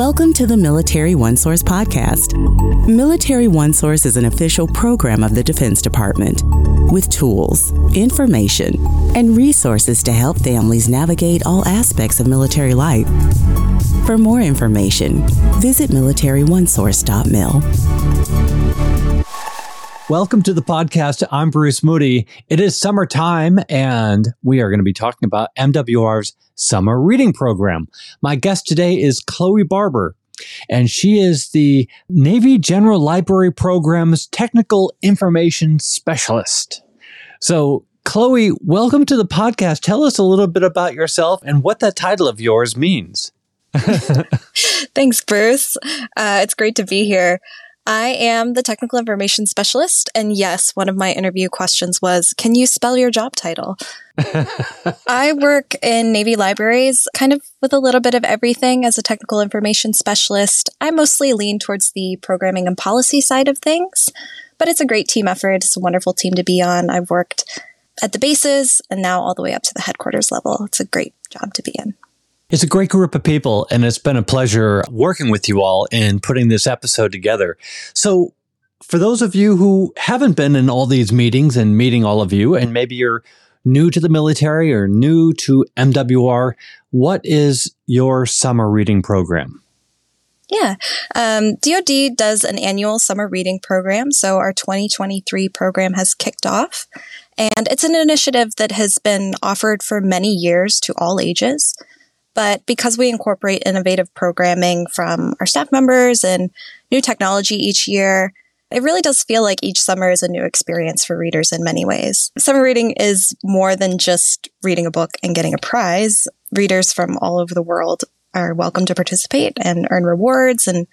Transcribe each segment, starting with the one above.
Welcome to the Military One Source podcast. Military One Source is an official program of the Defense Department with tools, information, and resources to help families navigate all aspects of military life. For more information, visit militaryonesource.mil. Welcome to the podcast. I'm Bruce Moody. It is summertime, and we are going to be talking about MWR's summer reading program. My guest today is Chloe Barbour, and she is the Navy General Library Program's Technical Information Specialist. So, Chloe, welcome to the podcast. Tell us a little bit about yourself and what that title of yours means. Thanks, Bruce. Uh, it's great to be here. I am the technical information specialist. And yes, one of my interview questions was Can you spell your job title? I work in Navy libraries, kind of with a little bit of everything as a technical information specialist. I mostly lean towards the programming and policy side of things, but it's a great team effort. It's a wonderful team to be on. I've worked at the bases and now all the way up to the headquarters level. It's a great job to be in. It's a great group of people, and it's been a pleasure working with you all and putting this episode together. So, for those of you who haven't been in all these meetings and meeting all of you, and maybe you're new to the military or new to MWR, what is your summer reading program? Yeah. Um, DoD does an annual summer reading program. So our 2023 program has kicked off. And it's an initiative that has been offered for many years to all ages. But because we incorporate innovative programming from our staff members and new technology each year, it really does feel like each summer is a new experience for readers in many ways. Summer reading is more than just reading a book and getting a prize. Readers from all over the world are welcome to participate and earn rewards and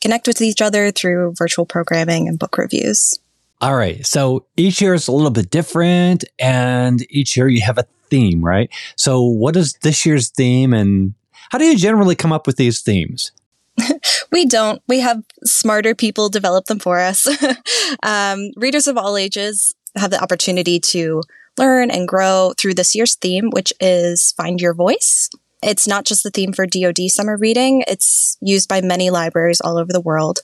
connect with each other through virtual programming and book reviews. All right. So each year is a little bit different, and each year you have a theme, right? So, what is this year's theme, and how do you generally come up with these themes? we don't. We have smarter people develop them for us. um, readers of all ages have the opportunity to learn and grow through this year's theme, which is Find Your Voice. It's not just the theme for DoD summer reading, it's used by many libraries all over the world.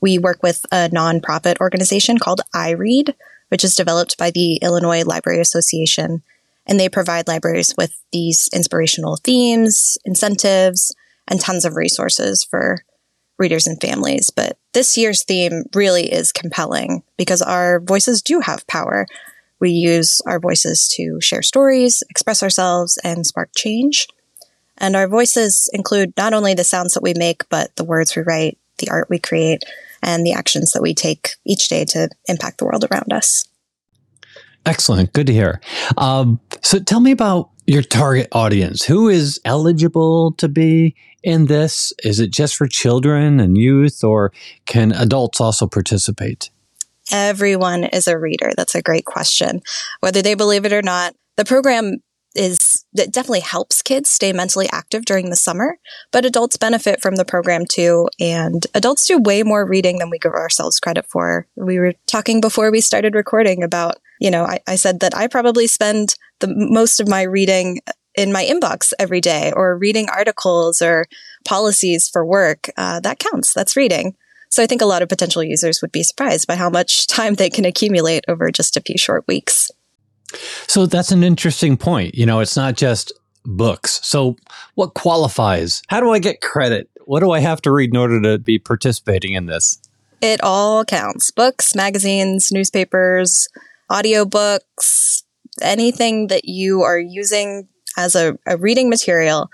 We work with a nonprofit organization called iRead, which is developed by the Illinois Library Association and they provide libraries with these inspirational themes, incentives, and tons of resources for readers and families. But this year's theme really is compelling because our voices do have power. We use our voices to share stories, express ourselves, and spark change. And our voices include not only the sounds that we make, but the words we write, the art we create, and the actions that we take each day to impact the world around us. Excellent. Good to hear. Um, so tell me about your target audience. Who is eligible to be in this? Is it just for children and youth, or can adults also participate? Everyone is a reader. That's a great question. Whether they believe it or not, the program is that definitely helps kids stay mentally active during the summer, but adults benefit from the program too. And adults do way more reading than we give ourselves credit for. We were talking before we started recording about, you know, I, I said that I probably spend the most of my reading in my inbox every day or reading articles or policies for work. Uh, that counts. That's reading. So I think a lot of potential users would be surprised by how much time they can accumulate over just a few short weeks. So that's an interesting point. You know, it's not just books. So what qualifies? How do I get credit? What do I have to read in order to be participating in this? It all counts. Books, magazines, newspapers, audiobooks, anything that you are using as a, a reading material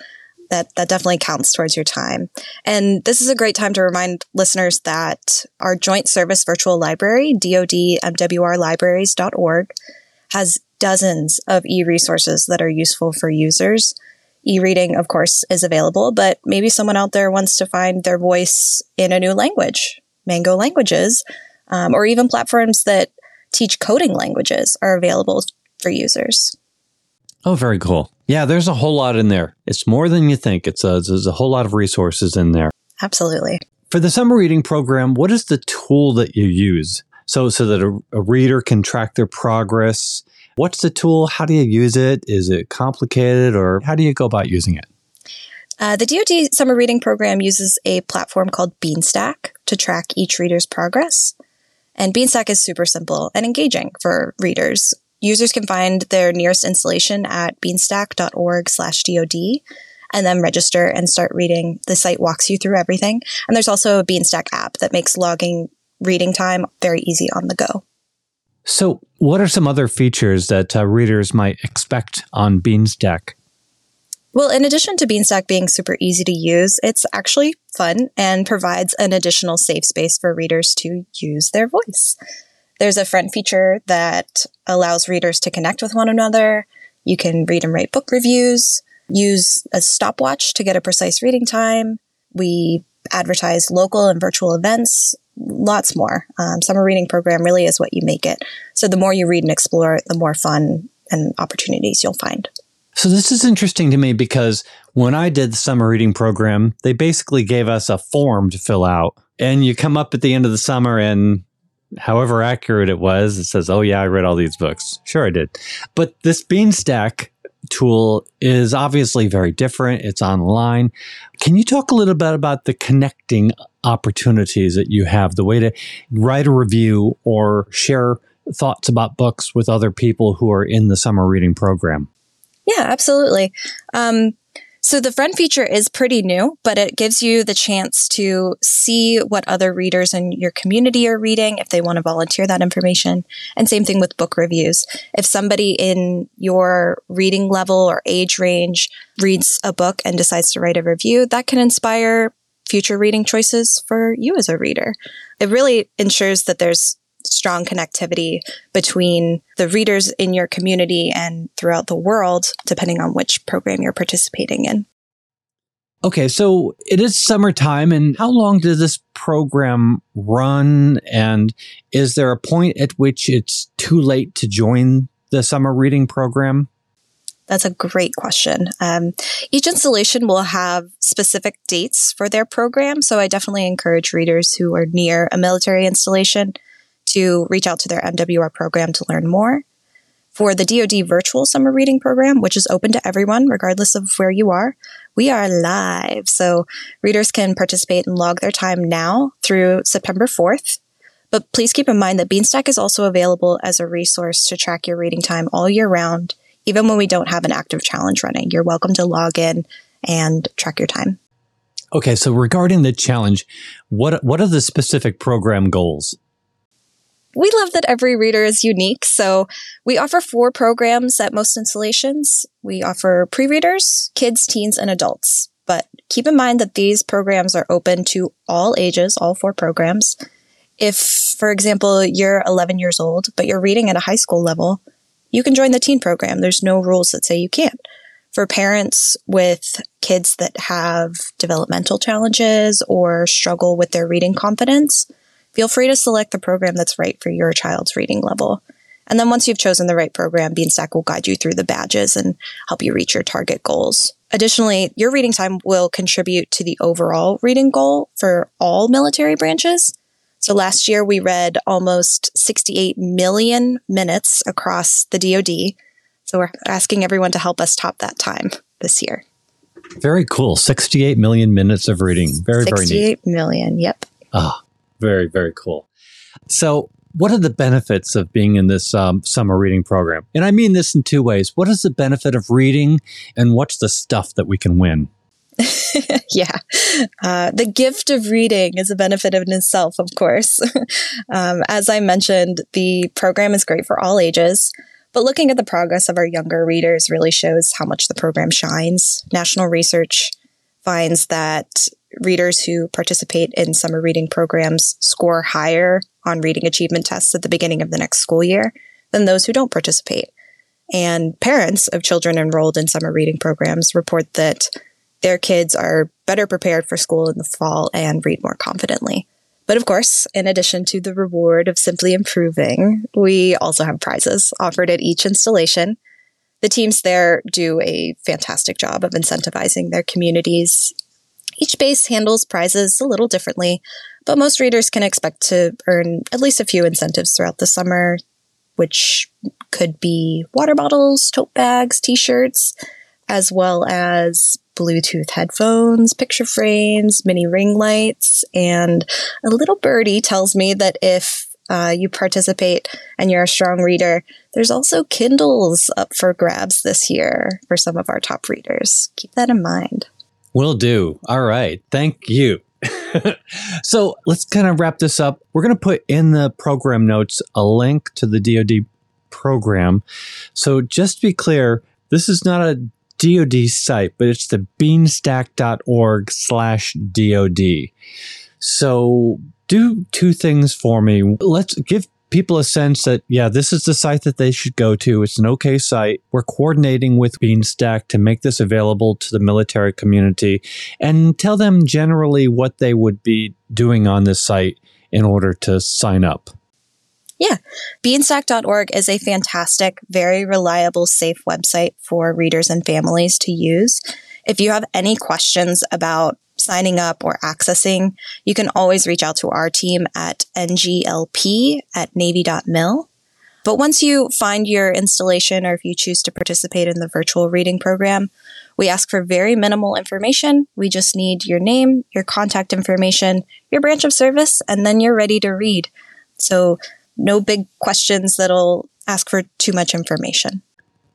that that definitely counts towards your time. And this is a great time to remind listeners that our joint service virtual library, dodmwrlibraries.org, has dozens of e-resources that are useful for users. E-reading, of course, is available, but maybe someone out there wants to find their voice in a new language. Mango Languages, um, or even platforms that teach coding languages are available for users. Oh, very cool. Yeah, there's a whole lot in there. It's more than you think. It's a, there's a whole lot of resources in there. Absolutely. For the summer reading program, what is the tool that you use? So, so that a, a reader can track their progress What's the tool? How do you use it? Is it complicated or how do you go about using it? Uh, the DoD Summer Reading Program uses a platform called Beanstack to track each reader's progress. And Beanstack is super simple and engaging for readers. Users can find their nearest installation at beanstack.org slash DOD and then register and start reading. The site walks you through everything. And there's also a Beanstack app that makes logging reading time very easy on the go. So, what are some other features that uh, readers might expect on Beanstack? Well, in addition to Beanstack being super easy to use, it's actually fun and provides an additional safe space for readers to use their voice. There's a friend feature that allows readers to connect with one another. You can read and write book reviews, use a stopwatch to get a precise reading time. We advertise local and virtual events, lots more. Um, summer reading program really is what you make it. So the more you read and explore, the more fun and opportunities you'll find. So this is interesting to me because when I did the summer reading program, they basically gave us a form to fill out. And you come up at the end of the summer and however accurate it was, it says, Oh yeah, I read all these books. Sure I did. But this Beanstack tool is obviously very different. It's online. Can you talk a little bit about the connecting opportunities that you have, the way to write a review or share thoughts about books with other people who are in the summer reading program? Yeah, absolutely. Um, so the friend feature is pretty new, but it gives you the chance to see what other readers in your community are reading if they want to volunteer that information. And same thing with book reviews. If somebody in your reading level or age range reads a book and decides to write a review, that can inspire future reading choices for you as a reader. It really ensures that there's strong connectivity between the readers in your community and throughout the world, depending on which program you're participating in. Okay, so it is summertime, and how long does this program run? And is there a point at which it's too late to join the summer reading program? That's a great question. Um, each installation will have specific dates for their program, so I definitely encourage readers who are near a military installation to reach out to their MWR program to learn more. For the DoD virtual summer reading program, which is open to everyone, regardless of where you are, we are live. So readers can participate and log their time now through September 4th. But please keep in mind that Beanstack is also available as a resource to track your reading time all year round, even when we don't have an active challenge running. You're welcome to log in and track your time. Okay, so regarding the challenge, what what are the specific program goals? We love that every reader is unique. So we offer four programs at most installations. We offer pre-readers, kids, teens, and adults. But keep in mind that these programs are open to all ages, all four programs. If, for example, you're 11 years old, but you're reading at a high school level, you can join the teen program. There's no rules that say you can't. For parents with kids that have developmental challenges or struggle with their reading confidence, Feel free to select the program that's right for your child's reading level. And then once you've chosen the right program, Beanstack will guide you through the badges and help you reach your target goals. Additionally, your reading time will contribute to the overall reading goal for all military branches. So last year we read almost 68 million minutes across the DoD. So we're asking everyone to help us top that time this year. Very cool. 68 million minutes of reading. Very, very neat. 68 million. Yep. Ah, very, very cool. So, what are the benefits of being in this um, summer reading program? And I mean this in two ways. What is the benefit of reading, and what's the stuff that we can win? yeah. Uh, the gift of reading is a benefit in itself, of course. um, as I mentioned, the program is great for all ages, but looking at the progress of our younger readers really shows how much the program shines. National research finds that readers who participate in summer reading programs score higher on reading achievement tests at the beginning of the next school year than those who don't participate. And parents of children enrolled in summer reading programs report that their kids are better prepared for school in the fall and read more confidently. But of course, in addition to the reward of simply improving, we also have prizes offered at each installation. The teams there do a fantastic job of incentivizing their communities each base handles prizes a little differently, but most readers can expect to earn at least a few incentives throughout the summer, which could be water bottles, tote bags, t shirts, as well as Bluetooth headphones, picture frames, mini ring lights, and a little birdie tells me that if uh, you participate and you're a strong reader, there's also Kindles up for grabs this year for some of our top readers. Keep that in mind. Will do. All right. Thank you. so let's kind of wrap this up. We're going to put in the program notes a link to the DoD program. So just to be clear, this is not a DoD site, but it's the beanstack.org slash DoD. So do two things for me. Let's give people a sense that, yeah, this is the site that they should go to. It's an okay site. We're coordinating with Beanstack to make this available to the military community and tell them generally what they would be doing on this site in order to sign up. Yeah. Beanstack.org is a fantastic, very reliable, safe website for readers and families to use. If you have any questions about signing up or accessing, you can always reach out to our team at nglp at navy.mil. But once you find your installation or if you choose to participate in the virtual reading program, we ask for very minimal information. We just need your name, your contact information, your branch of service, and then you're ready to read. So no big questions that'll ask for too much information.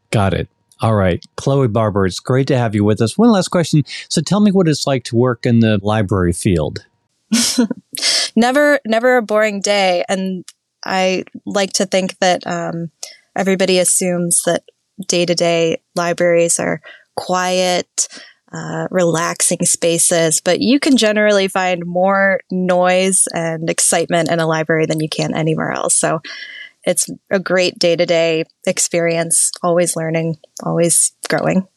Got it. All right. Chloe Barbour, it's great to have you with us. One last question. So tell me what it's like to work in the library field. never, never a boring day. And I like to think that um, everybody assumes that day to day libraries are quiet, uh, relaxing spaces, but you can generally find more noise and excitement in a library than you can anywhere else. So it's a great day to day experience, always learning, always growing.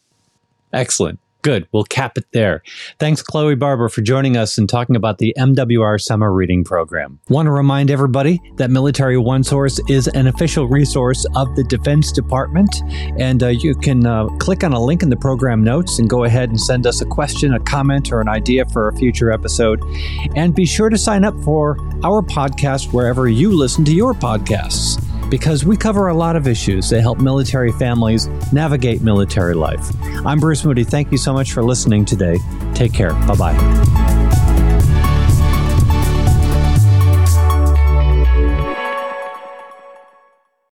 Excellent. Good. We'll cap it there. Thanks, Chloe Barbour, for joining us and talking about the MWR Summer Reading Program. Want to remind everybody that Military One Source is an official resource of the Defense Department, and uh, you can uh, click on a link in the program notes and go ahead and send us a question, a comment, or an idea for a future episode. And be sure to sign up for our podcast wherever you listen to your podcasts because we cover a lot of issues that help military families navigate military life. I'm Bruce Moody. Thank you so much for listening today. Take care. Bye bye.